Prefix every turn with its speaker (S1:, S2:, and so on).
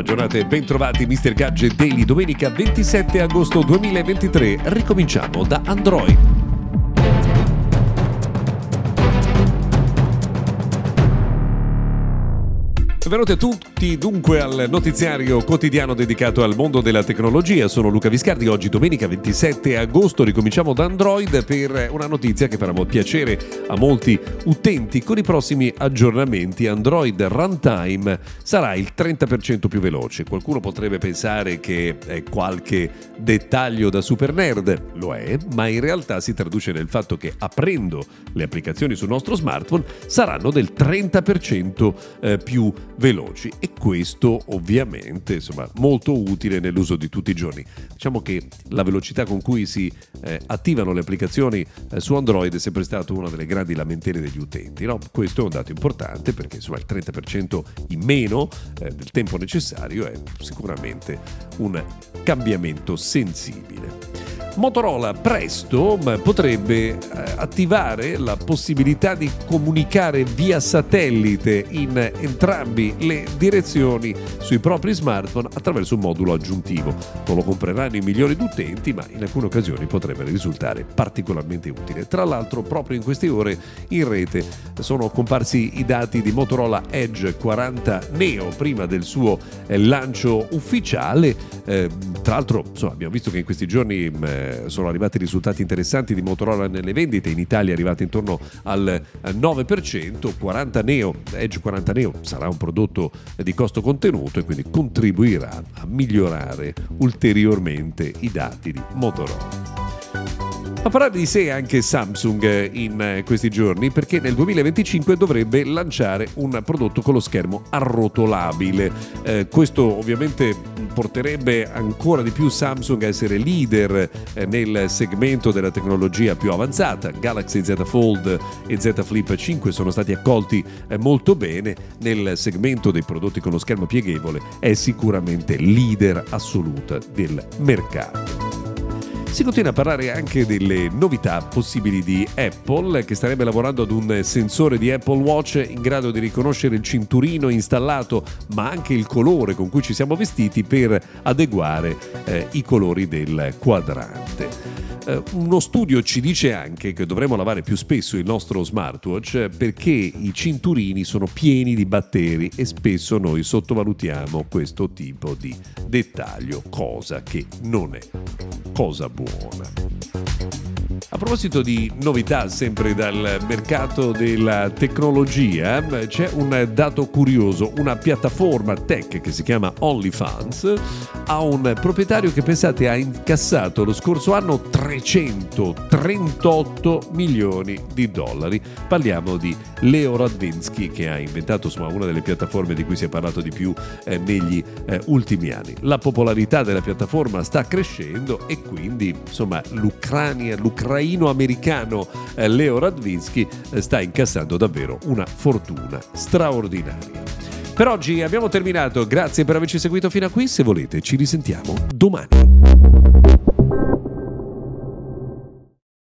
S1: Buona giornata e bentrovati Mr. Gadget Daily, domenica 27 agosto 2023. Ricominciamo da Android. Benvenuti a tutti dunque al notiziario quotidiano dedicato al mondo della tecnologia. Sono Luca Viscardi, oggi domenica 27 agosto ricominciamo da Android per una notizia che farà piacere a molti utenti. Con i prossimi aggiornamenti Android Runtime sarà il 30% più veloce. Qualcuno potrebbe pensare che è qualche dettaglio da super nerd, lo è, ma in realtà si traduce nel fatto che aprendo le applicazioni sul nostro smartphone saranno del 30% eh, più veloci veloci e questo ovviamente insomma molto utile nell'uso di tutti i giorni. Diciamo che la velocità con cui si eh, attivano le applicazioni eh, su Android è sempre stata una delle grandi lamentele degli utenti. No? Questo è un dato importante perché insomma il 30% in meno eh, del tempo necessario è sicuramente un cambiamento sensibile. Motorola presto potrebbe eh, attivare la possibilità di comunicare via satellite in entrambi le direzioni sui propri smartphone attraverso un modulo aggiuntivo. Non lo compreranno i milioni di utenti, ma in alcune occasioni potrebbe risultare particolarmente utile. Tra l'altro, proprio in queste ore in rete sono comparsi i dati di Motorola Edge 40 Neo prima del suo eh, lancio ufficiale. Eh, tra l'altro, insomma, abbiamo visto che in questi giorni eh, sono arrivati risultati interessanti di Motorola nelle vendite, in Italia è arrivata intorno al 9%, 40 Neo, Edge 40 Neo sarà un prodotto di costo contenuto e quindi contribuirà a migliorare ulteriormente i dati di Motorola. A parlare di sé anche Samsung in questi giorni perché nel 2025 dovrebbe lanciare un prodotto con lo schermo arrotolabile. Eh, questo ovviamente porterebbe ancora di più Samsung a essere leader eh, nel segmento della tecnologia più avanzata. Galaxy Z Fold e Z Flip 5 sono stati accolti eh, molto bene nel segmento dei prodotti con lo schermo pieghevole, è sicuramente leader assoluta del mercato. Si continua a parlare anche delle novità possibili di Apple che starebbe lavorando ad un sensore di Apple Watch in grado di riconoscere il cinturino installato ma anche il colore con cui ci siamo vestiti per adeguare eh, i colori del quadrante. Uh, uno studio ci dice anche che dovremmo lavare più spesso il nostro smartwatch perché i cinturini sono pieni di batteri e spesso noi sottovalutiamo questo tipo di dettaglio, cosa che non è cosa buona. Airborne. A proposito di novità sempre dal mercato della tecnologia, c'è un dato curioso, una piattaforma tech che si chiama OnlyFans ha un proprietario che pensate ha incassato lo scorso anno 338 milioni di dollari. Parliamo di Leo Radvinsky che ha inventato insomma, una delle piattaforme di cui si è parlato di più eh, negli eh, ultimi anni. La popolarità della piattaforma sta crescendo e quindi insomma l'Ucraina, l'Ucraina ucraino-americano eh, Leo Radvinsky eh, sta incassando davvero una fortuna straordinaria. Per oggi abbiamo terminato, grazie per averci seguito fino a qui, se volete ci risentiamo domani.